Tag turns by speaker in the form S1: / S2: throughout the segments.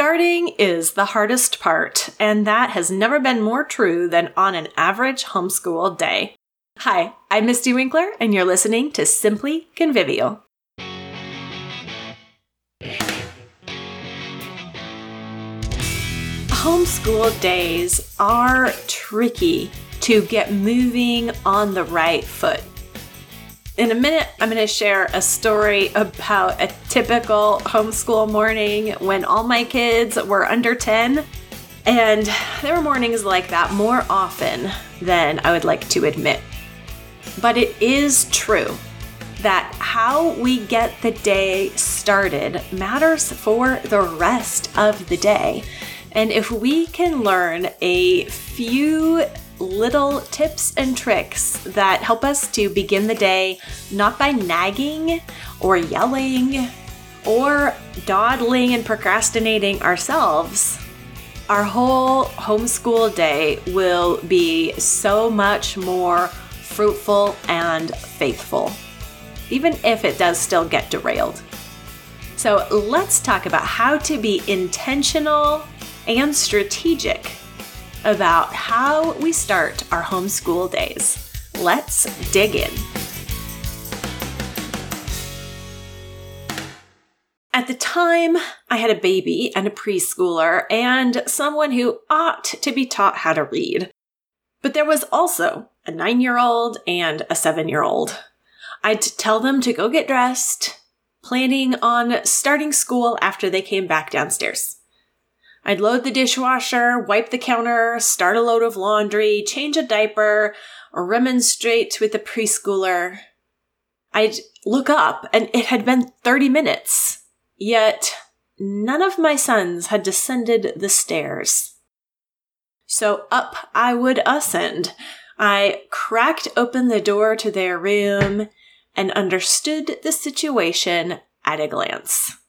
S1: Starting is the hardest part, and that has never been more true than on an average homeschool day. Hi, I'm Misty Winkler, and you're listening to Simply Convivial. Homeschool days are tricky to get moving on the right foot. In a minute, I'm going to share a story about a typical homeschool morning when all my kids were under 10. And there were mornings like that more often than I would like to admit. But it is true that how we get the day started matters for the rest of the day. And if we can learn a few little tips and tricks that help us to begin the day not by nagging or yelling or dawdling and procrastinating ourselves, our whole homeschool day will be so much more fruitful and faithful, even if it does still get derailed. So, let's talk about how to be intentional and strategic about how we start our homeschool days. Let's dig in. At the time, I had a baby and a preschooler and someone who ought to be taught how to read. But there was also a nine year old and a seven year old. I'd tell them to go get dressed, planning on starting school after they came back downstairs. I'd load the dishwasher, wipe the counter, start a load of laundry, change a diaper, or remonstrate with the preschooler. I'd look up and it had been 30 minutes. Yet none of my sons had descended the stairs. So up I would ascend. I cracked open the door to their room and understood the situation at a glance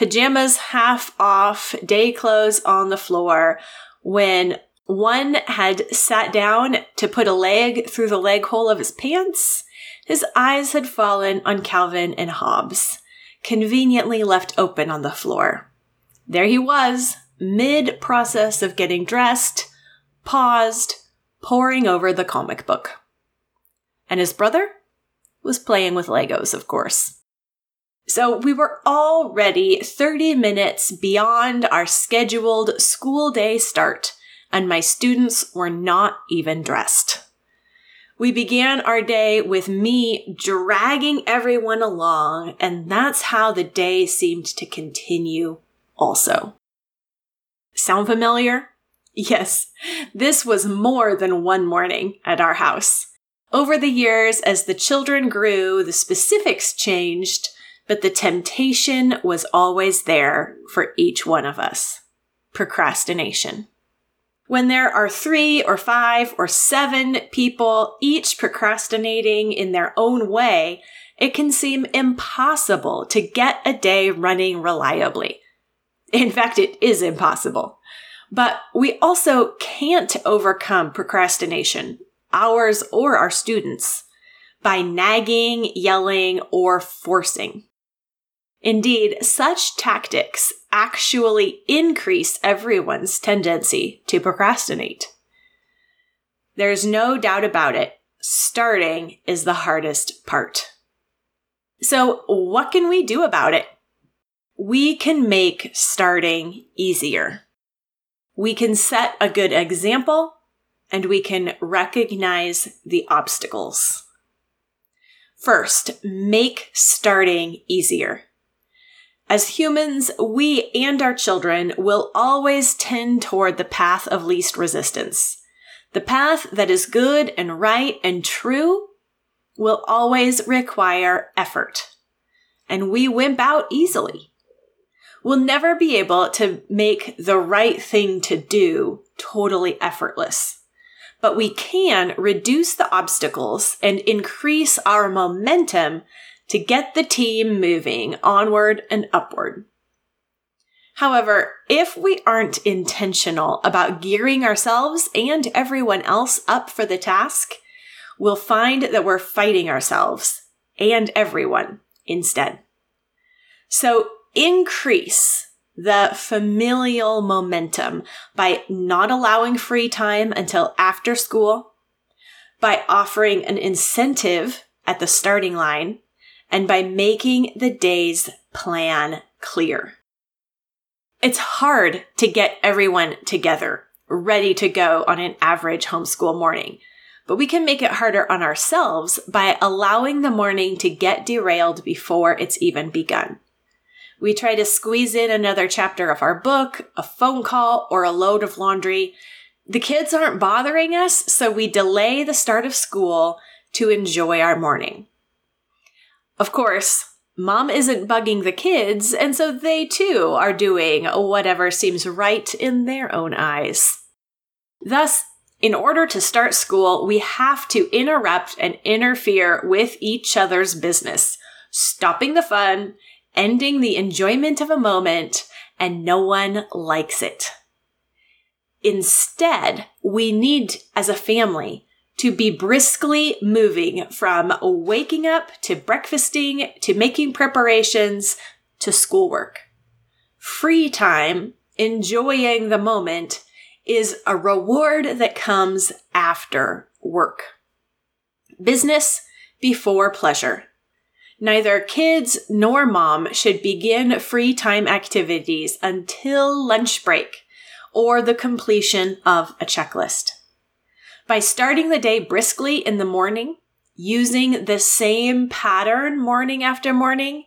S1: pajamas half off, day clothes on the floor, when one had sat down to put a leg through the leg hole of his pants. His eyes had fallen on Calvin and Hobbes, conveniently left open on the floor. There he was, mid process of getting dressed, paused, poring over the comic book. And his brother was playing with Legos, of course. So we were already 30 minutes beyond our scheduled school day start, and my students were not even dressed. We began our day with me dragging everyone along, and that's how the day seemed to continue also. Sound familiar? Yes, this was more than one morning at our house. Over the years, as the children grew, the specifics changed, but the temptation was always there for each one of us procrastination. When there are three or five or seven people, each procrastinating in their own way, it can seem impossible to get a day running reliably. In fact, it is impossible. But we also can't overcome procrastination, ours or our students, by nagging, yelling, or forcing. Indeed, such tactics actually increase everyone's tendency to procrastinate. There's no doubt about it. Starting is the hardest part. So, what can we do about it? We can make starting easier. We can set a good example and we can recognize the obstacles. First, make starting easier. As humans, we and our children will always tend toward the path of least resistance. The path that is good and right and true will always require effort. And we wimp out easily. We'll never be able to make the right thing to do totally effortless. But we can reduce the obstacles and increase our momentum to get the team moving onward and upward. However, if we aren't intentional about gearing ourselves and everyone else up for the task, we'll find that we're fighting ourselves and everyone instead. So increase the familial momentum by not allowing free time until after school, by offering an incentive at the starting line, and by making the day's plan clear. It's hard to get everyone together, ready to go on an average homeschool morning. But we can make it harder on ourselves by allowing the morning to get derailed before it's even begun. We try to squeeze in another chapter of our book, a phone call, or a load of laundry. The kids aren't bothering us, so we delay the start of school to enjoy our morning. Of course, mom isn't bugging the kids, and so they too are doing whatever seems right in their own eyes. Thus, in order to start school, we have to interrupt and interfere with each other's business, stopping the fun ending the enjoyment of a moment, and no one likes it. Instead, we need, as a family, to be briskly moving from waking up to breakfasting to making preparations to schoolwork. Free time, enjoying the moment, is a reward that comes after work. Business before pleasure. Neither kids nor mom should begin free time activities until lunch break or the completion of a checklist. By starting the day briskly in the morning, using the same pattern morning after morning,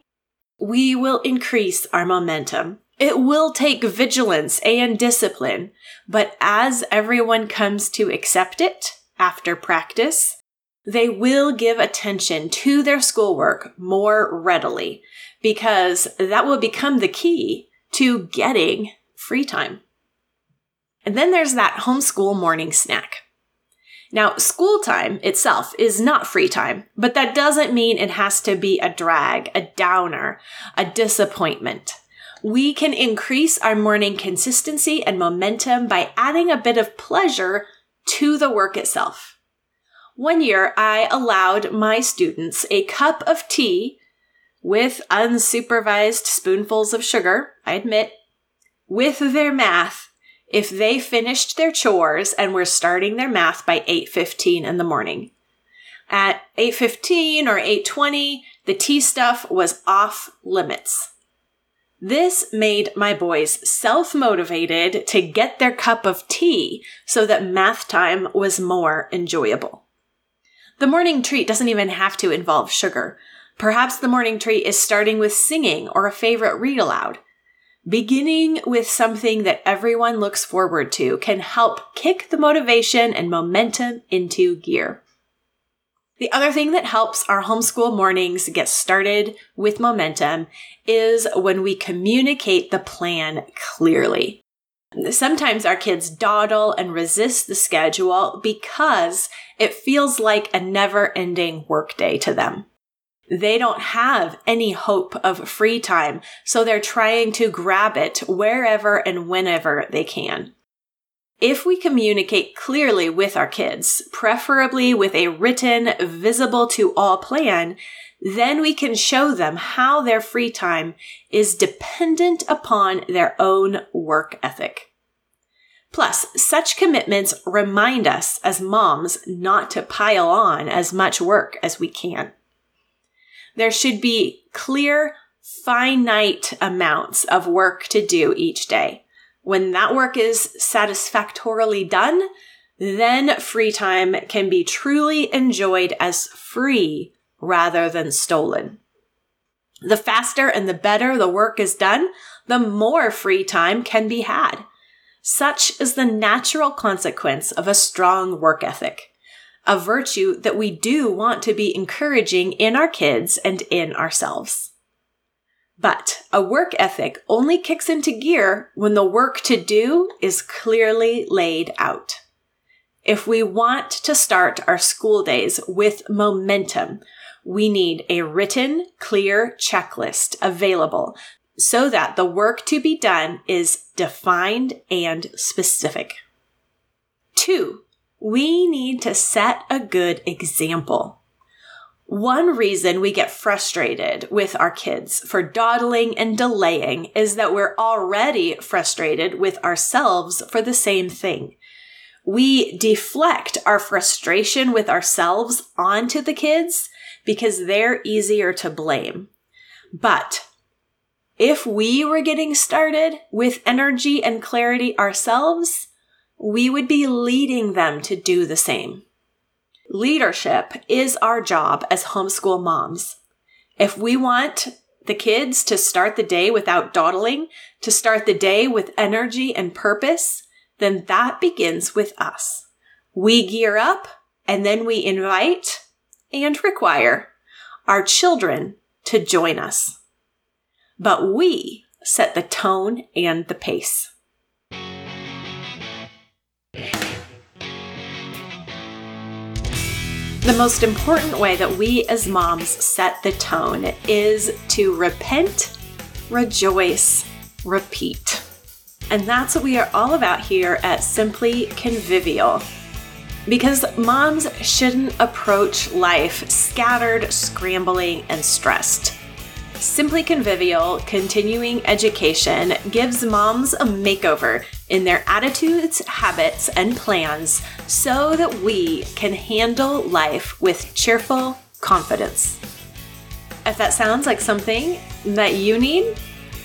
S1: we will increase our momentum. It will take vigilance and discipline, but as everyone comes to accept it after practice, they will give attention to their schoolwork more readily because that will become the key to getting free time. And then there's that homeschool morning snack. Now, school time itself is not free time, but that doesn't mean it has to be a drag, a downer, a disappointment. We can increase our morning consistency and momentum by adding a bit of pleasure to the work itself. One year, I allowed my students a cup of tea with unsupervised spoonfuls of sugar, I admit, with their math if they finished their chores and were starting their math by 8:15 in the morning. At 8:15 or 8:20, the tea stuff was off limits. This made my boys self-motivated to get their cup of tea so that math time was more enjoyable. The morning treat doesn't even have to involve sugar. Perhaps the morning treat is starting with singing or a favorite read aloud. Beginning with something that everyone looks forward to can help kick the motivation and momentum into gear. The other thing that helps our homeschool mornings get started with momentum is when we communicate the plan clearly. Sometimes our kids dawdle and resist the schedule because it feels like a never ending workday to them. They don't have any hope of free time, so they're trying to grab it wherever and whenever they can. If we communicate clearly with our kids, preferably with a written, visible to all plan, then we can show them how their free time is dependent upon their own work ethic. Plus, such commitments remind us as moms not to pile on as much work as we can. There should be clear, finite amounts of work to do each day. When that work is satisfactorily done, then free time can be truly enjoyed as free rather than stolen. The faster and the better the work is done, the more free time can be had. Such is the natural consequence of a strong work ethic, a virtue that we do want to be encouraging in our kids and in ourselves. But a work ethic only kicks into gear when the work to do is clearly laid out. If we want to start our school days with momentum, we need a written, clear checklist available so that the work to be done is defined and specific. Two, we need to set a good example. One reason we get frustrated with our kids for dawdling and delaying is that we're already frustrated with ourselves for the same thing. We deflect our frustration with ourselves onto the kids because they're easier to blame. But if we were getting started with energy and clarity ourselves, we would be leading them to do the same. Leadership is our job as homeschool moms. If we want the kids to start the day without dawdling, to start the day with energy and purpose, then that begins with us. We gear up and then we invite and require our children to join us. But we set the tone and the pace. The most important way that we as moms set the tone is to repent, rejoice, repeat. And that's what we are all about here at Simply Convivial. Because moms shouldn't approach life scattered, scrambling, and stressed. Simply Convivial Continuing Education gives moms a makeover in their attitudes, habits, and plans so that we can handle life with cheerful confidence. If that sounds like something that you need,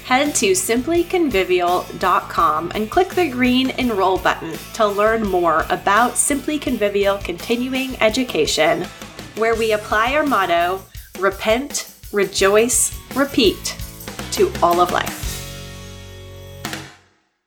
S1: head to simplyconvivial.com and click the green enroll button to learn more about Simply Convivial Continuing Education, where we apply our motto repent, rejoice, repeat to all of life.